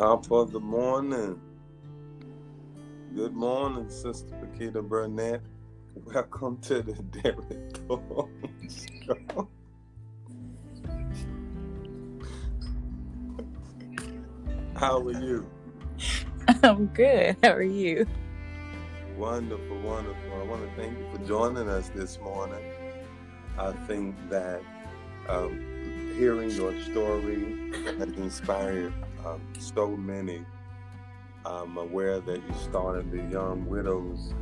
Top of the morning. Good morning, Sister Paquita Burnette. Welcome to the Derrick Thorpe Show. How are you? I'm good. How are you? Wonderful, wonderful. I want to thank you for joining us this morning. I think that um, hearing your story has inspired um, so many. I'm aware that you started the Young Widows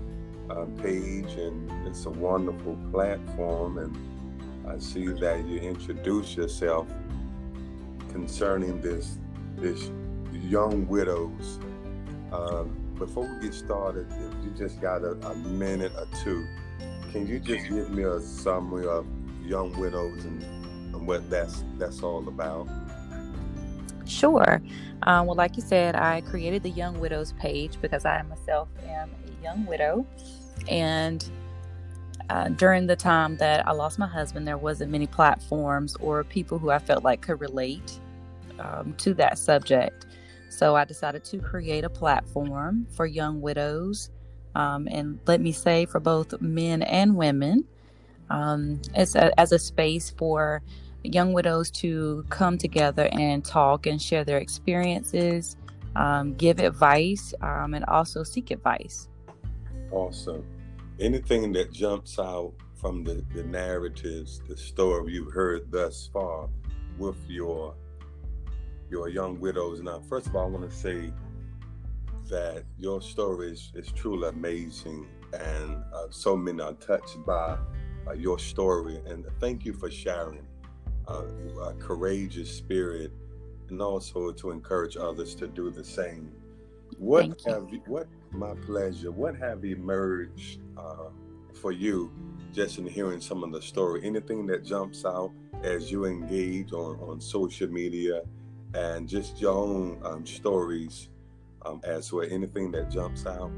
uh, page, and it's a wonderful platform. And I see that you introduce yourself concerning this this young widows. Um, before we get started, if you just got a, a minute or two, can you just give me a summary of young widows and, and what that's that's all about? Sure. Um, well, like you said, I created the Young Widows page because I myself am a young widow. And uh, during the time that I lost my husband, there wasn't many platforms or people who I felt like could relate um, to that subject. So I decided to create a platform for young widows. Um, and let me say, for both men and women, um, it's a, as a space for young widows to come together and talk and share their experiences, um, give advice, um, and also seek advice. Awesome. Anything that jumps out from the, the narratives, the story you've heard thus far with your your young widows. Now, first of all, I want to say that your story is, is truly amazing, and uh, so many are touched by uh, your story. And thank you for sharing uh, a courageous spirit, and also to encourage others to do the same. What Thank have you, what my pleasure? What have emerged uh, for you just in hearing some of the story? Anything that jumps out as you engage on, on social media and just your own um, stories um, as well? Anything that jumps out?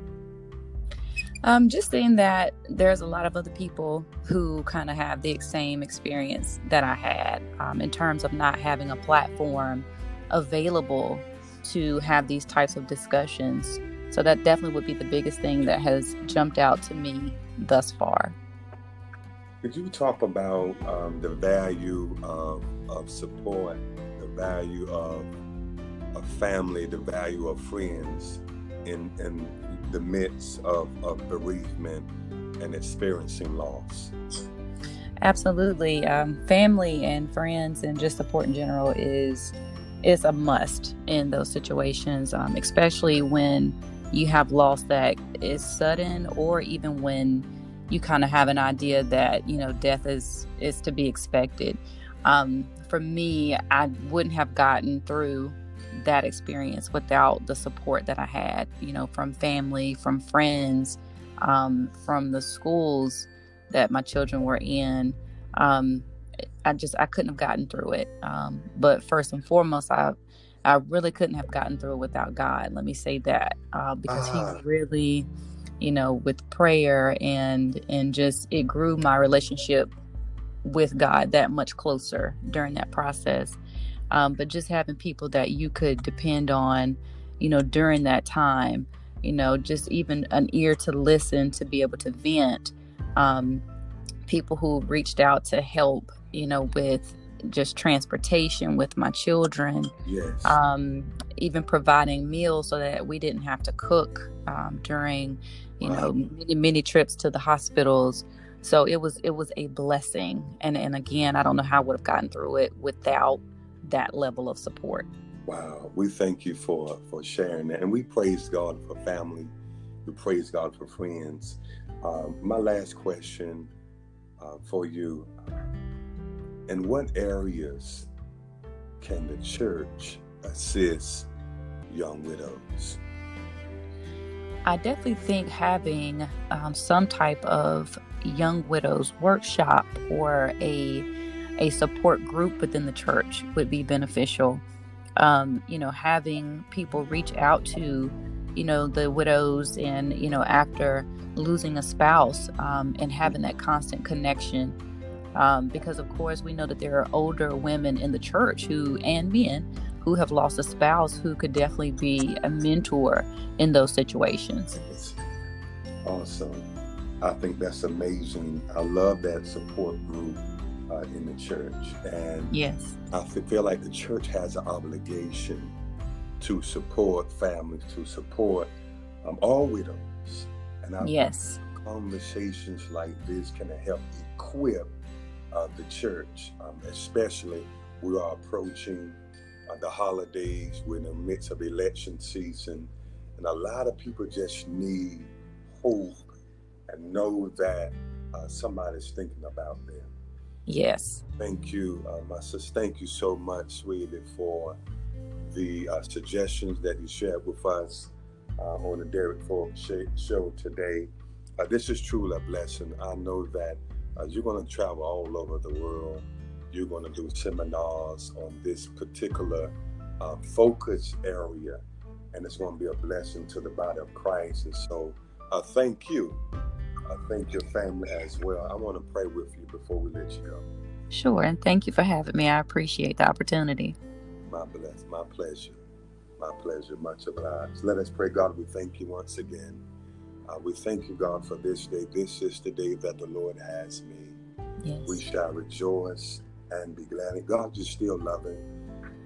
Um, just saying that there's a lot of other people who kind of have the same experience that I had um, in terms of not having a platform available to have these types of discussions. So that definitely would be the biggest thing that has jumped out to me thus far. Could you talk about um, the value of, of support, the value of a family, the value of friends in, in the midst of, of bereavement and experiencing loss? Absolutely. Um, family and friends and just support in general is is a must in those situations, um, especially when you have loss that is sudden or even when you kind of have an idea that you know death is is to be expected um, for me i wouldn't have gotten through that experience without the support that i had you know from family from friends um, from the schools that my children were in um, i just i couldn't have gotten through it um, but first and foremost i I really couldn't have gotten through it without God. Let me say that uh, because Ah. He really, you know, with prayer and and just it grew my relationship with God that much closer during that process. Um, but just having people that you could depend on, you know, during that time, you know, just even an ear to listen to be able to vent. Um, people who reached out to help, you know, with just transportation with my children Yes. um, even providing meals so that we didn't have to cook um, during you know many many trips to the hospitals so it was it was a blessing and and again i don't know how i would have gotten through it without that level of support Wow, we thank you for for sharing that, and we praise God for family. We praise God for friends. Um, my last question uh, for you: In what areas can the church assist young widows? I definitely think having um, some type of young widows workshop or a a support group within the church would be beneficial. Um, you know, having people reach out to, you know, the widows and you know after losing a spouse um, and having that constant connection. Um, because of course we know that there are older women in the church who and men who have lost a spouse who could definitely be a mentor in those situations. Awesome. I think that's amazing. I love that support group uh, in the church. And yes, I feel like the church has an obligation to support families, to support um, all widows. And I yes, conversations like this can help equip uh, the church, um, especially we are approaching uh, the holidays. We're in the midst of election season, and a lot of people just need hope and know that uh, somebody's thinking about them. Yes. Thank you, uh, my sister. Thank you so much, sweetie, for the uh, suggestions that you shared with us uh, on the Derrick Thorpe show today. Uh, this is truly a blessing. I know that uh, you're going to travel all over the world. You're going to do seminars on this particular uh, focus area, and it's going to be a blessing to the body of Christ. And so, thank you. I thank your family as well. I want to pray with you before we let you go. Sure, and thank you for having me. I appreciate the opportunity. My bless, my pleasure, my pleasure. Much obliged. Let us pray, God. We thank you once again. Uh, we thank you, God, for this day. This is the day that the Lord has made. Yes. We shall rejoice and be glad. And God, you're still loving.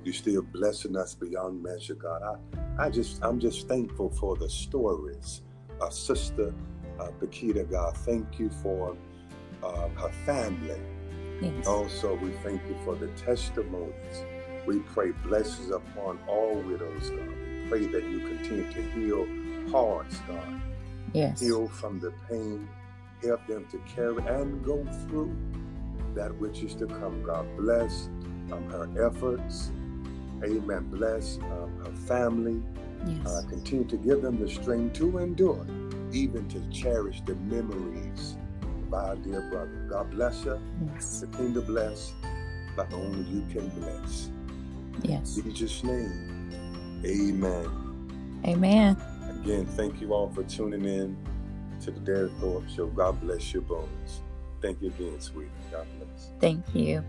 You're still blessing us beyond measure, God. I, I just, I'm just thankful for the stories. Our sister uh, Paquita, God, thank you for uh, her family. Yes. Also, we thank you for the testimonies. We pray blessings upon all widows, God. We pray that you continue to heal hearts, God. Yes. Heal from the pain, help them to carry and go through that which is to come, God. Bless um, her efforts. Amen. Bless um, her family. Yes. Uh, continue to give them the strength to endure even to cherish the memories of our dear brother. God bless her. Yes. Continue to bless like only you can bless. Yes. In Jesus' name, amen. Amen. Again, thank you all for tuning in to the Derrick Thorpe Show. God bless your bones. Thank you again, sweetie. God bless. Thank you.